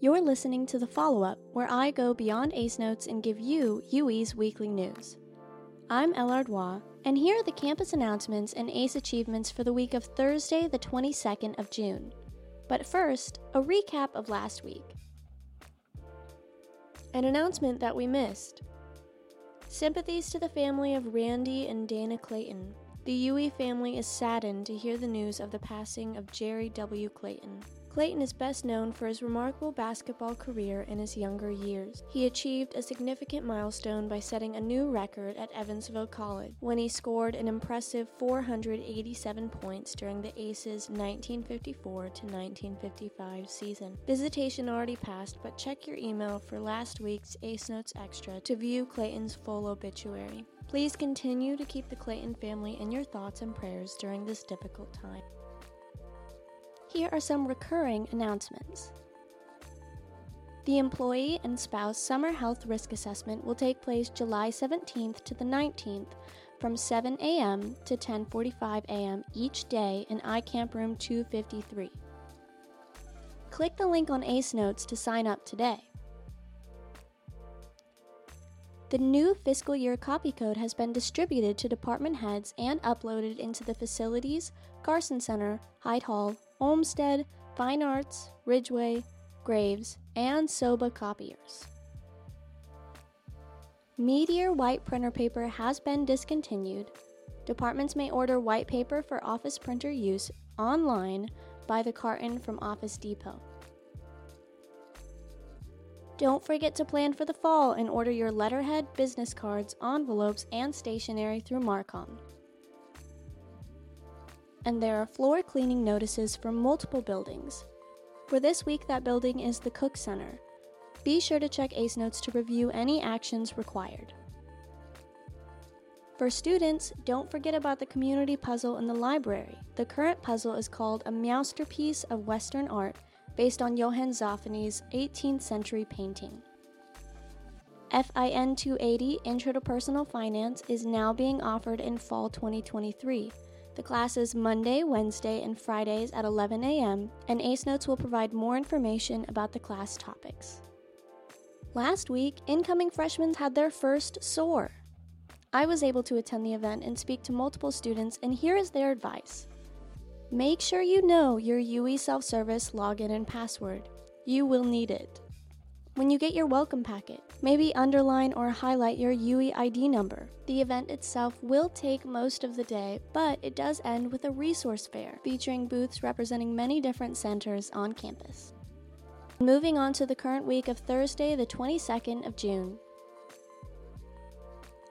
You're listening to the follow up, where I go beyond Ace Notes and give you UE's weekly news. I'm El Ardois, and here are the campus announcements and ACE achievements for the week of Thursday, the 22nd of June. But first, a recap of last week. An announcement that we missed. Sympathies to the family of Randy and Dana Clayton. The UE family is saddened to hear the news of the passing of Jerry W. Clayton. Clayton is best known for his remarkable basketball career in his younger years. He achieved a significant milestone by setting a new record at Evansville College when he scored an impressive 487 points during the Aces 1954 to 1955 season. Visitation already passed, but check your email for last week's Ace Notes Extra to view Clayton's full obituary. Please continue to keep the Clayton family in your thoughts and prayers during this difficult time. Here are some recurring announcements. The Employee and Spouse Summer Health Risk Assessment will take place July 17th to the 19th from 7 a.m. to 10:45 a.m. each day in iCamp room 253. Click the link on ACE Notes to sign up today. The new fiscal year copy code has been distributed to department heads and uploaded into the Facilities, Carson Center, Hyde Hall, Olmsted, Fine Arts, Ridgway, Graves, and Soba copiers. Meteor white printer paper has been discontinued. Departments may order white paper for office printer use online by the carton from Office Depot. Don't forget to plan for the fall and order your letterhead, business cards, envelopes, and stationery through Marcom and there are floor cleaning notices for multiple buildings. For this week, that building is the Koch Center. Be sure to check ACE Notes to review any actions required. For students, don't forget about the community puzzle in the library. The current puzzle is called A Masterpiece of Western Art based on Johann Zoffany's 18th century painting. FIN 280 Intro to Personal Finance is now being offered in fall 2023. The class is Monday, Wednesday, and Fridays at 11 a.m., and ACE Notes will provide more information about the class topics. Last week, incoming freshmen had their first SOAR. I was able to attend the event and speak to multiple students, and here is their advice. Make sure you know your UE self service login and password. You will need it. When you get your welcome packet, maybe underline or highlight your UWE ID number. The event itself will take most of the day, but it does end with a resource fair featuring booths representing many different centers on campus. Moving on to the current week of Thursday, the 22nd of June.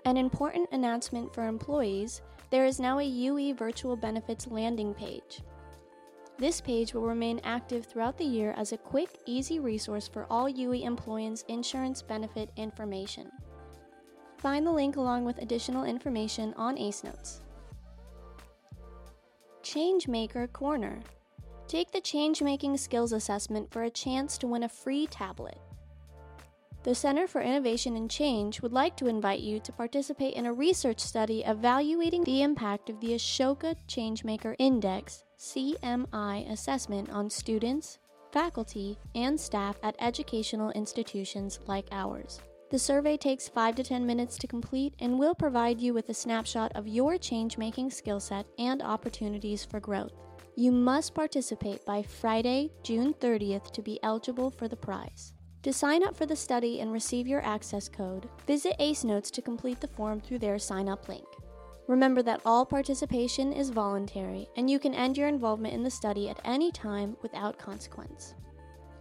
An important announcement for employees there is now a UE Virtual Benefits landing page. This page will remain active throughout the year as a quick, easy resource for all UE employees' insurance benefit information. Find the link along with additional information on ACE Notes. Changemaker Corner Take the Changemaking Skills Assessment for a chance to win a free tablet. The Center for Innovation and Change would like to invite you to participate in a research study evaluating the impact of the Ashoka Changemaker Index CMI assessment on students, faculty, and staff at educational institutions like ours. The survey takes 5 to 10 minutes to complete and will provide you with a snapshot of your change making skill set and opportunities for growth. You must participate by Friday, June 30th to be eligible for the prize. To sign up for the study and receive your access code, visit ACE Notes to complete the form through their sign up link. Remember that all participation is voluntary and you can end your involvement in the study at any time without consequence.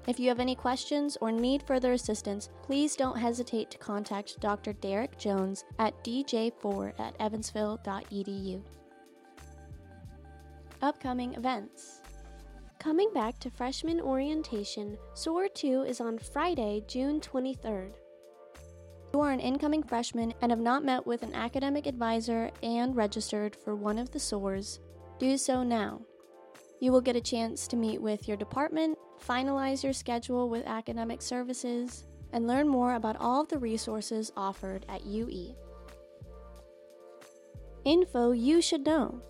If you have any questions or need further assistance, please don't hesitate to contact Dr. Derek Jones at dj4 at evansville.edu. Upcoming events. Coming back to freshman orientation, SOAR 2 is on Friday, June 23rd. You are an incoming freshman and have not met with an academic advisor and registered for one of the SOARs. Do so now. You will get a chance to meet with your department, finalize your schedule with academic services, and learn more about all of the resources offered at UE. Info you should know.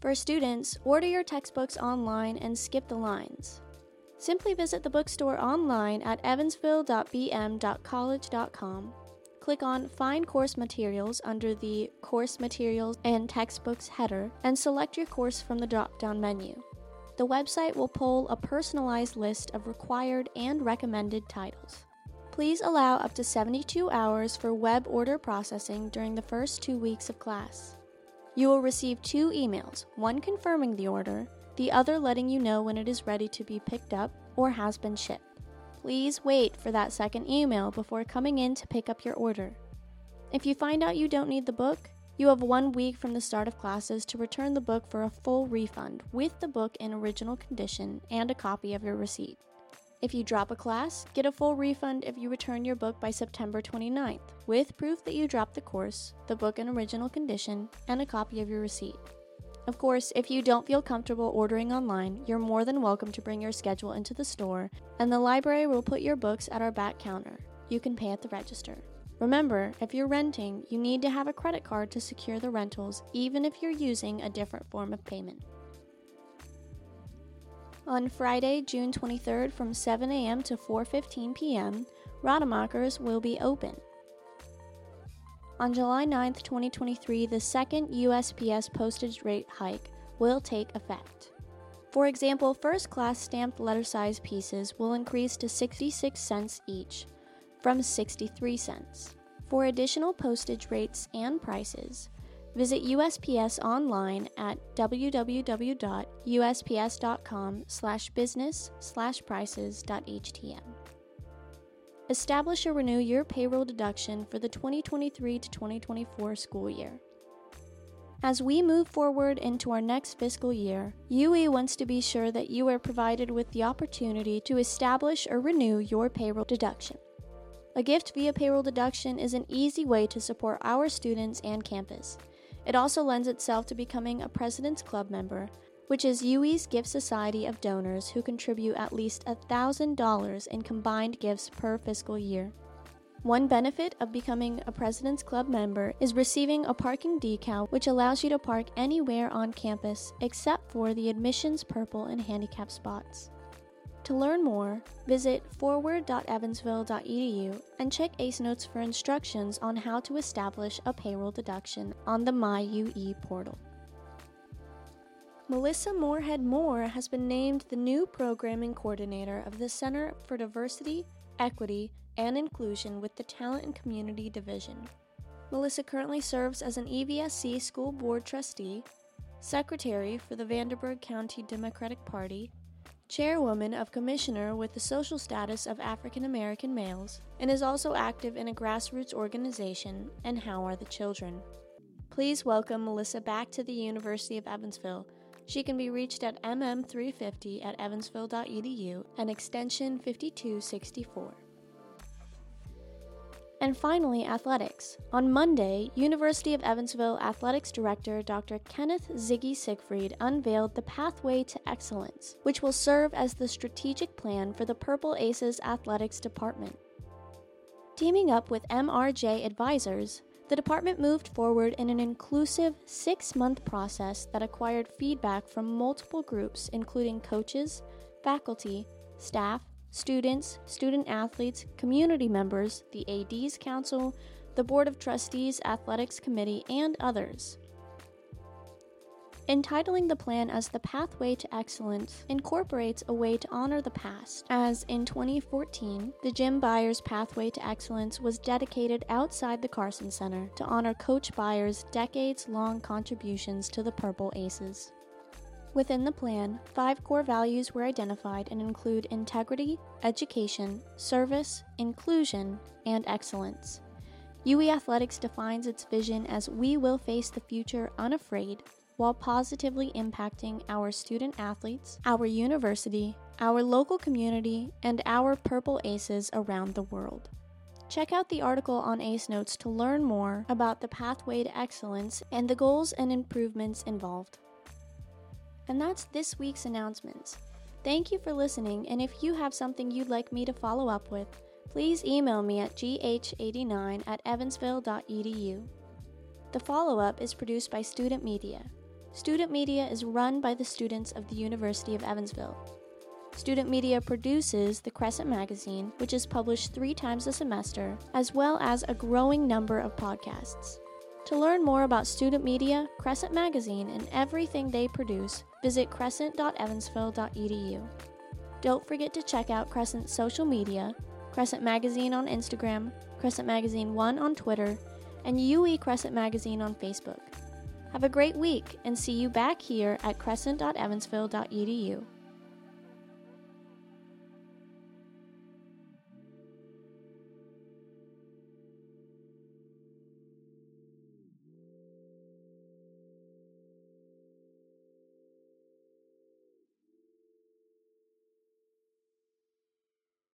For students, order your textbooks online and skip the lines. Simply visit the bookstore online at evansville.bm.college.com. Click on Find Course Materials under the Course Materials and Textbooks header and select your course from the drop down menu. The website will pull a personalized list of required and recommended titles. Please allow up to 72 hours for web order processing during the first two weeks of class. You will receive two emails, one confirming the order, the other letting you know when it is ready to be picked up or has been shipped. Please wait for that second email before coming in to pick up your order. If you find out you don't need the book, you have one week from the start of classes to return the book for a full refund with the book in original condition and a copy of your receipt. If you drop a class, get a full refund if you return your book by September 29th, with proof that you dropped the course, the book in original condition, and a copy of your receipt. Of course, if you don't feel comfortable ordering online, you're more than welcome to bring your schedule into the store, and the library will put your books at our back counter. You can pay at the register. Remember, if you're renting, you need to have a credit card to secure the rentals, even if you're using a different form of payment. On Friday, June 23rd from 7 a.m. to 4:15 p.m., Rademachers will be open. On July 9, 2023, the second USPS postage rate hike will take effect. For example, first class stamped letter size pieces will increase to 66 cents each from 63 cents. For additional postage rates and prices, Visit USPS online at www.usps.com Establish or renew your payroll deduction for the 2023 to 2024 school year. As we move forward into our next fiscal year, UE wants to be sure that you are provided with the opportunity to establish or renew your payroll deduction. A gift via payroll deduction is an easy way to support our students and campus. It also lends itself to becoming a President's Club member, which is UE's gift society of donors who contribute at least $1,000 in combined gifts per fiscal year. One benefit of becoming a President's Club member is receiving a parking decal which allows you to park anywhere on campus except for the admissions purple and handicap spots. To learn more, visit forward.evansville.edu and check ACE Notes for instructions on how to establish a payroll deduction on the MyUE portal. Melissa Moorhead Moore has been named the new programming coordinator of the Center for Diversity, Equity, and Inclusion with the Talent and Community Division. Melissa currently serves as an EVSC School Board Trustee, Secretary for the Vanderburgh County Democratic Party, chairwoman of Commissioner with the social status of African American males, and is also active in a grassroots organization, And How Are the Children? Please welcome Melissa back to the University of Evansville. She can be reached at mm350 at evansville.edu and extension 5264. And finally, athletics. On Monday, University of Evansville Athletics Director Dr. Kenneth Ziggy Siegfried unveiled the Pathway to Excellence, which will serve as the strategic plan for the Purple Aces Athletics Department. Teaming up with MRJ Advisors, the department moved forward in an inclusive six month process that acquired feedback from multiple groups, including coaches, faculty, staff, students, student athletes, community members, the AD's Council, the Board of Trustees Athletics Committee, and others. Entitling the plan as the Pathway to Excellence incorporates a way to honor the past, as in 2014, the Jim Byers Pathway to Excellence was dedicated outside the Carson Center to honor Coach Byers' decades long contributions to the Purple Aces. Within the plan, five core values were identified and include integrity, education, service, inclusion, and excellence. UE Athletics defines its vision as we will face the future unafraid while positively impacting our student athletes, our university, our local community, and our Purple Aces around the world. Check out the article on ACE Notes to learn more about the pathway to excellence and the goals and improvements involved. And that's this week's announcements. Thank you for listening, and if you have something you'd like me to follow up with, please email me at gh89 at evansville.edu. The follow up is produced by Student Media. Student Media is run by the students of the University of Evansville. Student Media produces the Crescent Magazine, which is published three times a semester, as well as a growing number of podcasts. To learn more about Student Media, Crescent Magazine, and everything they produce, visit crescent.evansville.edu. Don't forget to check out Crescent's social media Crescent Magazine on Instagram, Crescent Magazine 1 on Twitter, and UE Crescent Magazine on Facebook. Have a great week and see you back here at crescent.evansville.edu.